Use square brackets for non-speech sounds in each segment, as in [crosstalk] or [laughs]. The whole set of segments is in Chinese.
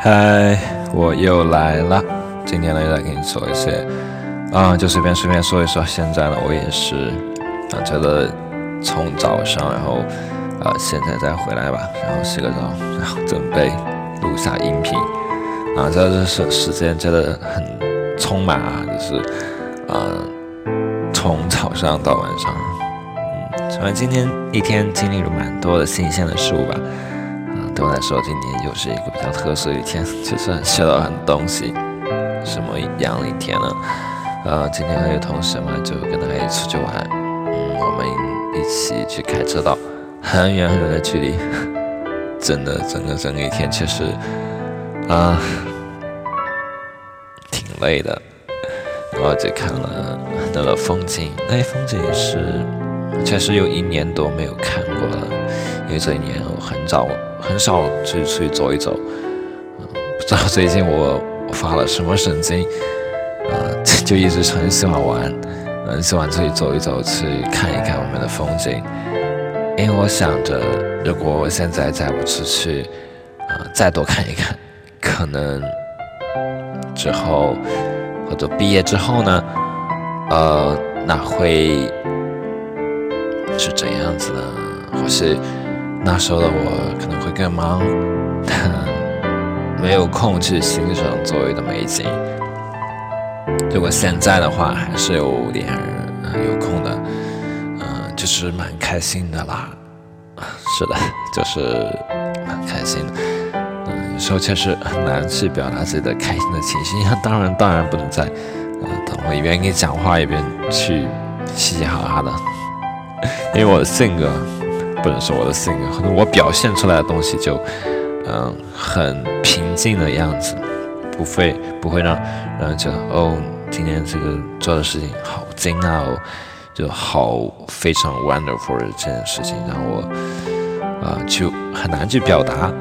嗨，我又来了。今天呢，又来给你说一些，啊，就随便随便说一说。现在呢，我也是啊，觉得从早上，然后啊，现在再回来吧，然后洗个澡，然后准备录下音频。啊，这这是时间真的很匆忙啊，就是啊，从早上到晚上，嗯，反正今天一天经历了蛮多的新鲜的事物吧。对我来说，今年又是一个比较特殊的一天，就是学到很多东西。什么样的一天呢？呃，今天还有同学们就跟大家一起出去玩，嗯，我们一起去开车到很远很远的距离。[laughs] 真的，整个整个一天确实啊，挺累的。然后就看了很多的风景，那些风景是确实有一年多没有看过了，因为这一年我很早。很少去出去走一走，嗯，不知道最近我发了什么神经，啊，[laughs] 就一直很喜欢玩，很喜欢出去走一走，去看一看我们的风景。因为我想着，如果我现在再不出去，啊，再多看一看，可能之后或者毕业之后呢，呃，那会是怎样子呢？或是？那时候的我可能会更忙，[laughs] 但没有空去欣赏周围的美景。如果现在的话，还是有点有空的，嗯，就是蛮开心的啦。[laughs] 是的，[laughs] 就是蛮开心的。嗯，有时候确实很难去表达自己的开心的情绪。当然，当然不能在，嗯，等我一边跟你讲话，一边去嘻嘻哈哈的，因为我的性格。不能说我的性格，可能我表现出来的东西就，嗯，很平静的样子，不会不会让让人觉得哦，今天这个做的事情好惊讶哦，就好非常 wonderful 的这件事情，让我啊就很难去表达。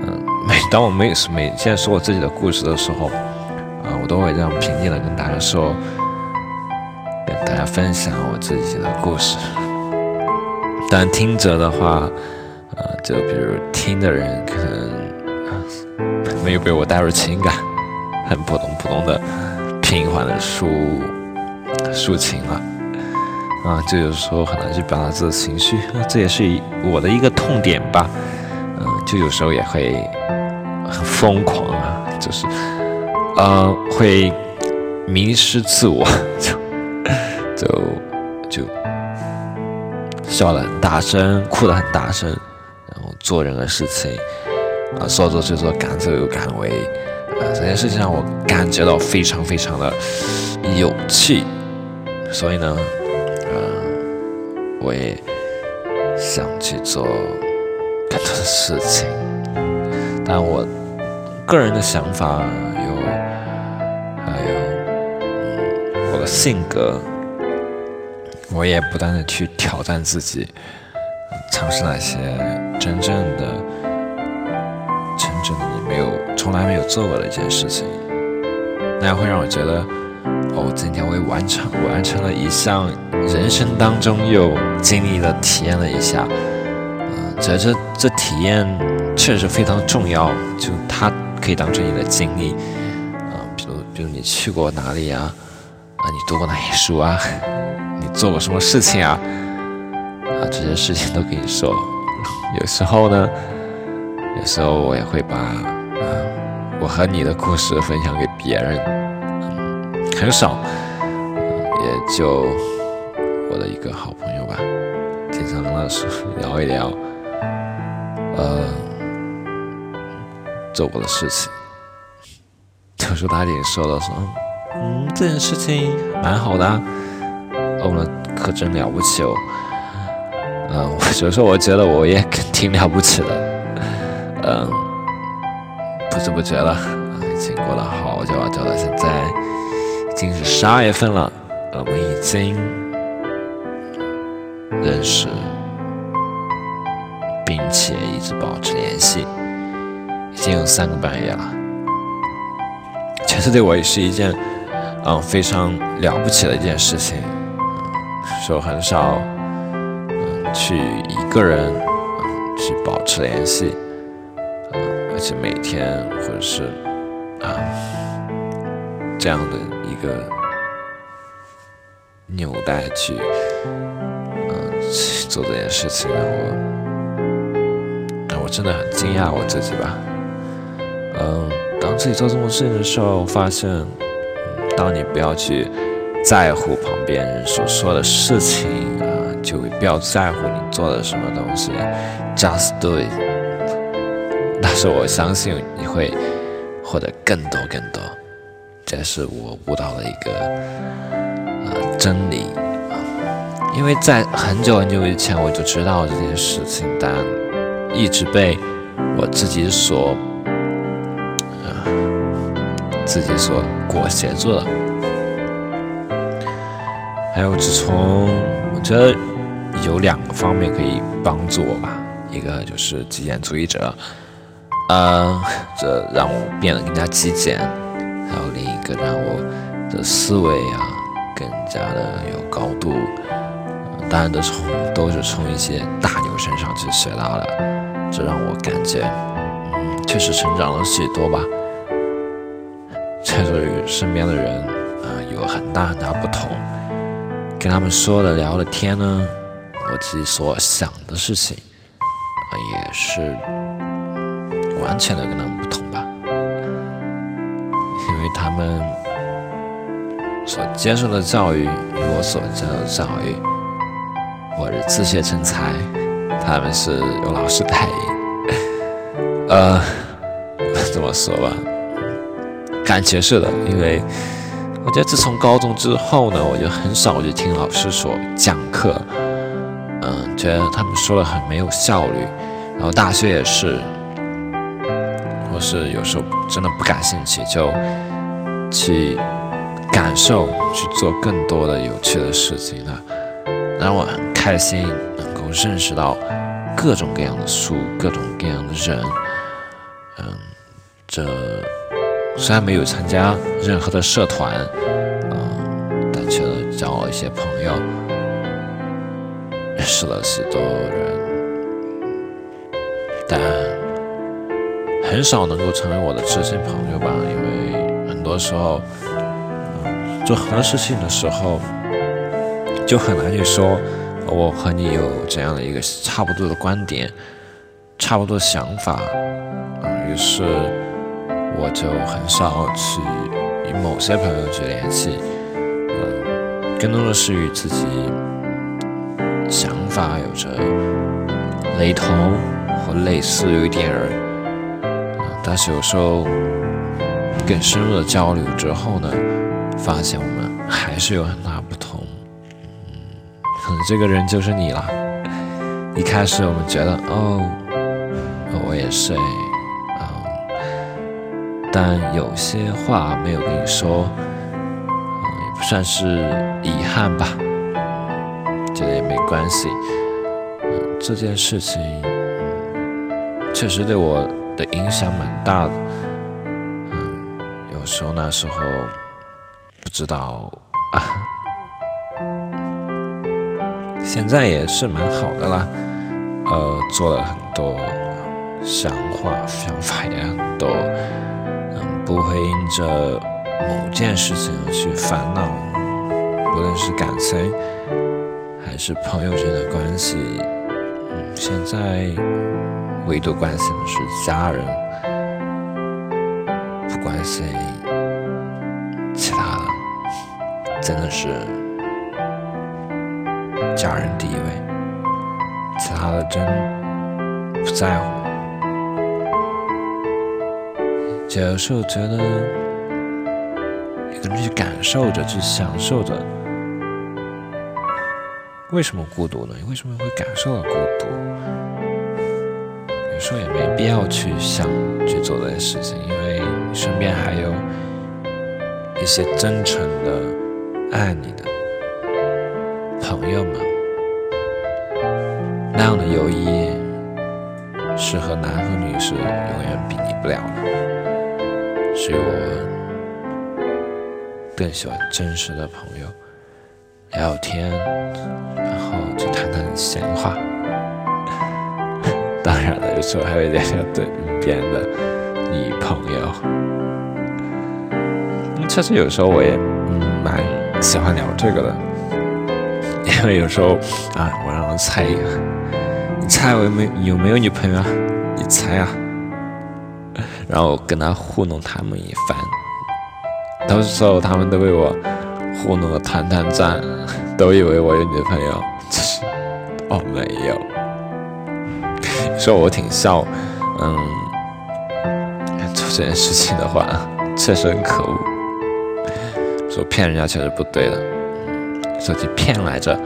嗯，每 [laughs] 当我每每现在说我自己的故事的时候，啊，我都会这样平静的跟大家说，跟大家分享我自己的故事。但听着的话，呃，就比如听的人可能没有被我带入情感，很普通普通的平缓的抒抒情了，啊，就有时候很难去表达自己的情绪，这也是我的一个痛点吧，嗯，就有时候也会很疯狂啊，就是呃会迷失自我，就 [laughs] 就就。笑得很大声，哭得很大声，然后做任何事情，啊，说做就做，敢作敢为，啊，这件事情让我感觉到非常非常的有趣，所以呢，呃，我也想去做更多的事情，但我个人的想法有，还有，嗯，我的性格。我也不断的去挑战自己，尝试那些真正的、真正的你没有、从来没有做过的一件事情，那样会让我觉得，哦，今天我也完成完成了一项人生当中又经历了、体验了一下，嗯，觉得这这体验确实非常重要，就它可以当成你的经历，啊，比如比如你去过哪里啊？啊，你读过哪些书啊？做过什么事情啊？啊，这些事情都跟你说。[laughs] 有时候呢，有时候我也会把啊我和你的故事分享给别人，很少，也就我的一个好朋友吧，经常跟他说聊一聊，呃，做过的事情。就说他也说了说，嗯，这件事情蛮好的。哦，那可真了不起哦！嗯，有时候我觉得我也挺了不起的。嗯，不知不觉了，已经过了好久好久了。现在已经是十二月份了，我们已经认识，并且一直保持联系，已经有三个半月了。其实对我也是一件嗯非常了不起的一件事情。就很少，嗯，去一个人，嗯，去保持联系，嗯，而且每天或者是啊这样的一个纽带去嗯去做这件事情，让我让我真的很惊讶我自己吧。嗯，当自己做这种事情的时候，发现，当你不要去在乎旁边人所说的事情啊，就不要在乎你做的什么东西，just do it。但是我相信你会获得更多更多，这是我悟到的一个呃真理啊。因为在很久很久以前我就知道这件事情，但一直被我自己所。自己所裹挟住了，还有自从我觉得有两个方面可以帮助我吧，一个就是极简主义者，呃，这让我变得更加极简；还有另一个让我的思维啊更加的有高度。当然都从都是从一些大牛身上去学到的，这让我感觉，嗯，确实成长了许多吧。确实与身边的人啊有很大很大不同，跟他们说的聊的天呢，我自己所想的事情啊也是完全的跟他们不同吧，因为他们所接受的教育与我所接受的教育，我是自学成才，他们是有老师带领，呃，[laughs] 这么说吧。感觉是的，因为我觉得自从高中之后呢，我就很少去听老师所讲课，嗯，觉得他们说的很没有效率。然后大学也是，或是有时候真的不感兴趣，就去感受，去做更多的有趣的事情了，让我很开心，能够认识到各种各样的书，各种各样的人，嗯，这。虽然没有参加任何的社团，嗯，但却交了一些朋友，认识了许多人，但很少能够成为我的知心朋友吧。因为很多时候，做很多事情的时候，就很难去说我和你有这样的一个差不多的观点，差不多的想法，嗯，于是。我就很少去与某些朋友去联系，嗯，更多的是与自己想法有着雷同或类似有一点儿，但是有时候更深入的交流之后呢，发现我们还是有很大不同，嗯，可能这个人就是你了。一开始我们觉得，哦，我也是。但有些话没有跟你说，嗯，也不算是遗憾吧，觉得也没关系。嗯，这件事情，嗯，确实对我的影响蛮大的。嗯，有时候那时候不知道啊，现在也是蛮好的啦。呃，做了很多想法，想法也很多。嗯不会因着某件事情而去烦恼，不论是感情还是朋友间的关系，嗯，现在唯独关心的是家人，不关心其他的，真的是家人第一位，其他的真不在乎。有时候觉得一个人去感受着、去享受着，为什么孤独呢？你为什么会感受到孤独？有时候也没必要去想去做这些事情，因为身边还有一些真诚的爱你的朋友们，那样的友谊是和男和女是永远比拟不了的。所以我更喜欢真实的朋友聊天然后就谈谈闲话。[laughs] 当然了有时候还会聊聊对别人的女朋友。确实有时候我也蛮喜欢聊这个的。[laughs] 因为有时候啊我让我猜一个你猜我有没有有没有女朋友啊？你猜啊。然后跟他糊弄他们一番，到时候他们都被我糊弄的团团转，[laughs] 都以为我有女朋友，其实哦没有。说我挺笑，嗯，做这件事情的话，[laughs] 确实很可恶。说骗人家确实不对的，说起骗来着，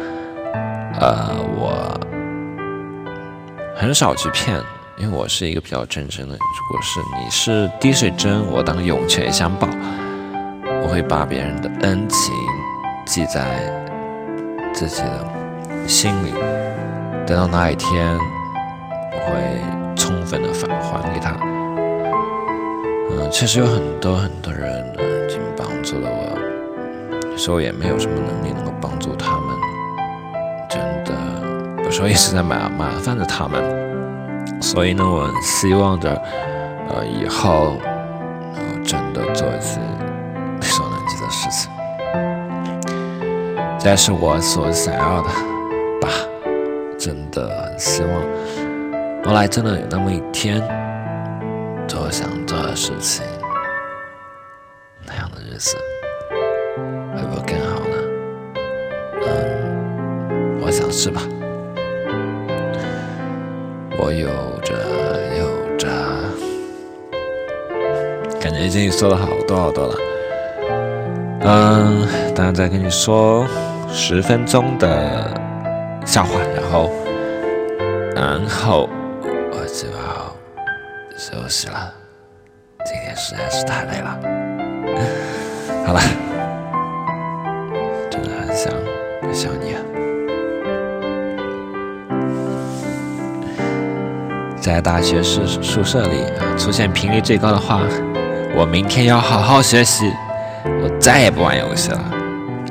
呃，我很少去骗。因为我是一个比较真诚的人，如果是你是滴水针，我当涌泉相报。我会把别人的恩情记在自己的心里，等到那一天，我会充分的返还给他。嗯，确实有很多很多人已经帮助了我，有时候也没有什么能力能够帮助他们，真的有时候一直在麻麻烦着他们。所以呢，我希望着，呃，以后能真的做一些力所能及的事情，这是我所想要的吧。真的很希望，未来真的有那么一天，做想做的事情，那样的日子会不会更好呢？嗯，我想是吧。我有已经说了好多好多了。嗯，当然再跟你说十分钟的笑话，然后，然后我就要休息了。今天实在是太累了。好了，真的很想很想你啊。在大学室宿舍里啊，出现频率最高的话，我明天要好好学习，我再也不玩游戏了。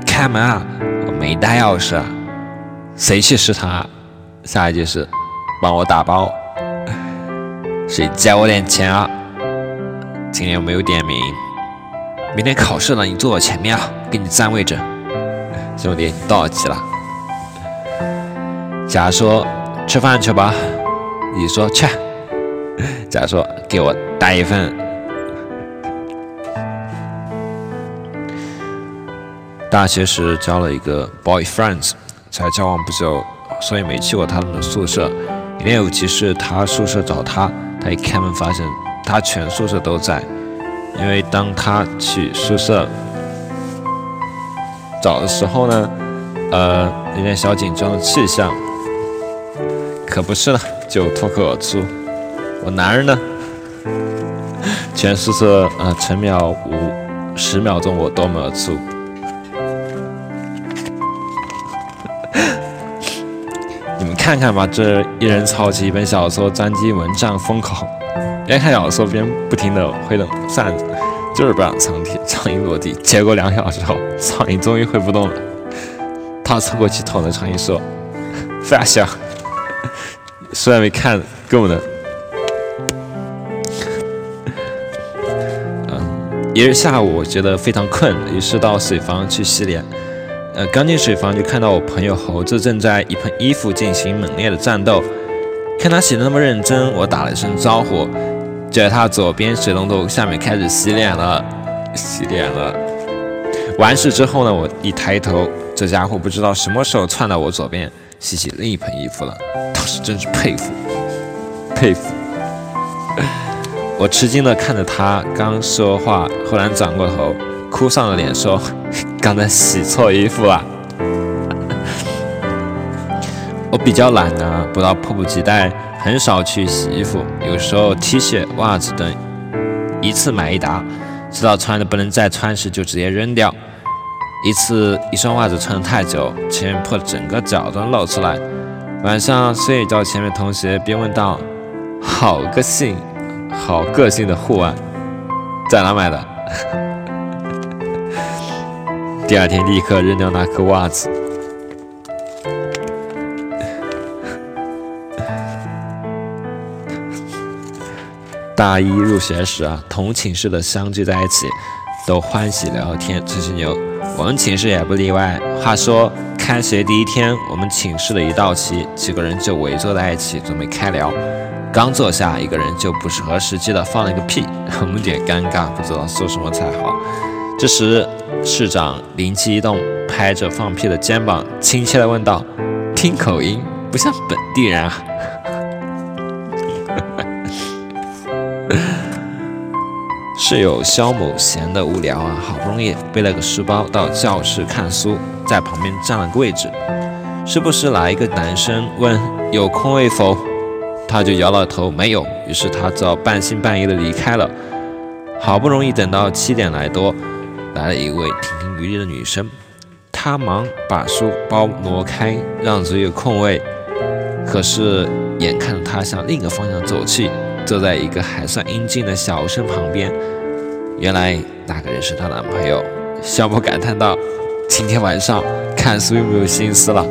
开门啊，我没带钥匙啊。谁去食堂啊？下一句是帮我打包。[laughs] 谁借我点钱啊？今天有没有点名？明天考试了，你坐我前面啊，给你占位置。兄弟，你到齐了。假说吃饭去吧。你说去，[laughs] 假说给我带一份。大学时交了一个 boyfriend，才交往不久，所以没去过他们的宿舍。一天有急事，他宿舍找他，他一开门发现他全宿舍都在，因为当他去宿舍找的时候呢，呃，有点小紧张的气象。可不是了。就脱口而出：“我男人呢？” [laughs] 全宿舍啊，沉秒五十秒钟，我都没有出。看看吧，这一人抄起一本小说，专辑蚊帐封口，边看小说边不停的挥动扇子，就是不让苍蝇苍蝇落地。结果两小时后，苍蝇终于挥不动了。他凑过去捅了苍蝇说：“发笑。”虽然没看够呢。嗯，一日下午，我觉得非常困，于是到水房去洗脸。呃，刚进水房就看到我朋友猴子正在一盆衣服进行猛烈的战斗。看他洗的那么认真，我打了一声招呼，就在他左边水龙头下面开始洗脸了。洗脸了。完事之后呢，我一抬头，这家伙不知道什么时候窜到我左边。洗洗另一盆衣服了，当时真是佩服，佩服。我吃惊的看着他，刚说话，忽然转过头，哭丧着脸说：“刚才洗错衣服了。[laughs] ”我比较懒呢，不到迫不及待，很少去洗衣服。有时候 T 恤、袜子等一次买一打，直到穿的不能再穿时就直接扔掉。一次，一双袜子穿的太久，前面破的整个脚都露出来。晚上睡觉前面，同学便问道：“好个性，好个性的护腕，在哪买的？”第二天立刻扔掉那颗袜子。[laughs] 大一入学时啊，同寝室的相聚在一起。都欢喜聊天吹吹牛。我们寝室也不例外。话说开学第一天，我们寝室的一到齐，几个人就围坐在一起准备开聊。刚坐下，一个人就不合时机的放了一个屁，[laughs] 我们有点尴尬，不知道说什么才好。这时市长灵机一动，拍着放屁的肩膀，亲切的问道：“听口音不像本地人啊。[laughs] ”室友肖某闲得无聊啊，好不容易背了个书包到教室看书，在旁边占了个位置。时不时来一个男生问有空位否，他就摇了头没有。于是他只好半信半疑的离开了。好不容易等到七点来多，来了一位亭亭玉立的女生，她忙把书包挪开，让出一个空位。可是眼看着她向另一个方向走去。坐在一个还算英俊的小生旁边，原来那个人是她男朋友。小莫感叹道：“今天晚上看书又没有心思了。”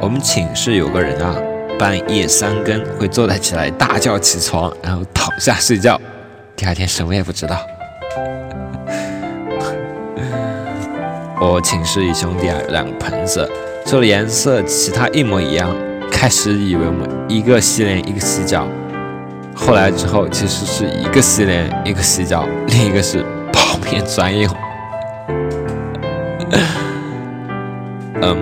我们寝室有个人啊，半夜三更会坐在起来大叫起床，然后躺下睡觉，第二天什么也不知道。[laughs] 我寝室一兄弟啊，有两个盆子，除了颜色，其他一模一样。开始以为我们一个洗脸一个洗脚，后来之后其实是一个洗脸一个洗脚，另一个是泡面专用。[laughs] 嗯，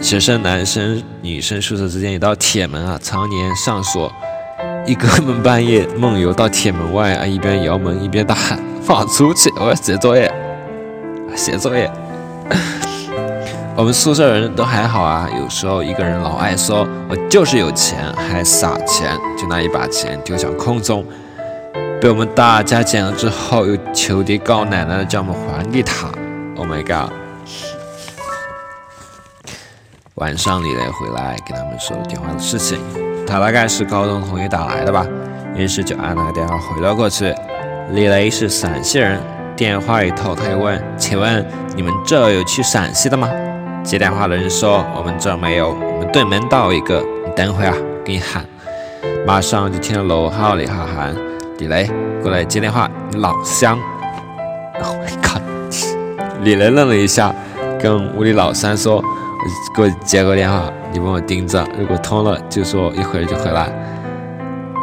学生男生女生宿舍之间有道铁门啊，常年上锁。一哥们半夜梦游到铁门外啊，[laughs] 一边摇门一边大喊：“放出去！我要写作业，写作业。[laughs] ”我们宿舍人都还好啊，有时候一个人老爱说“我就是有钱”，还撒钱，就拿一把钱丢向空中，被我们大家捡了之后，又求爹告奶奶的叫我们还给他。Oh my god！晚上李雷回来跟他们说了电话的事情，他大概是高中同学打来的吧，于是就按那个电话回了过去。李雷是陕西人，电话一头他又问：“请问你们这有去陕西的吗？”接电话的人说：“我们这没有，我们对门道一个。你等会啊，给你喊。”马上就听到楼号里哈喊：“李雷，过来接电话，你老乡。”我靠！李雷愣了一下，跟屋里老三说：“给我接个电话，你帮我盯着，如果通了就说一会儿就回来。”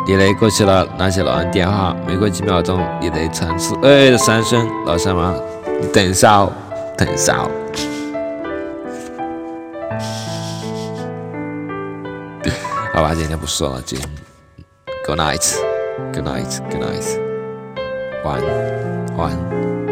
李雷过去了，拿起老人电话，没过几秒钟，李雷传出“哎”的三声，老三忙：“你等一下哦，等一下哦。[laughs] ”好吧，今天不说了，今天 Good night，Good night，Good night，晚安，晚安。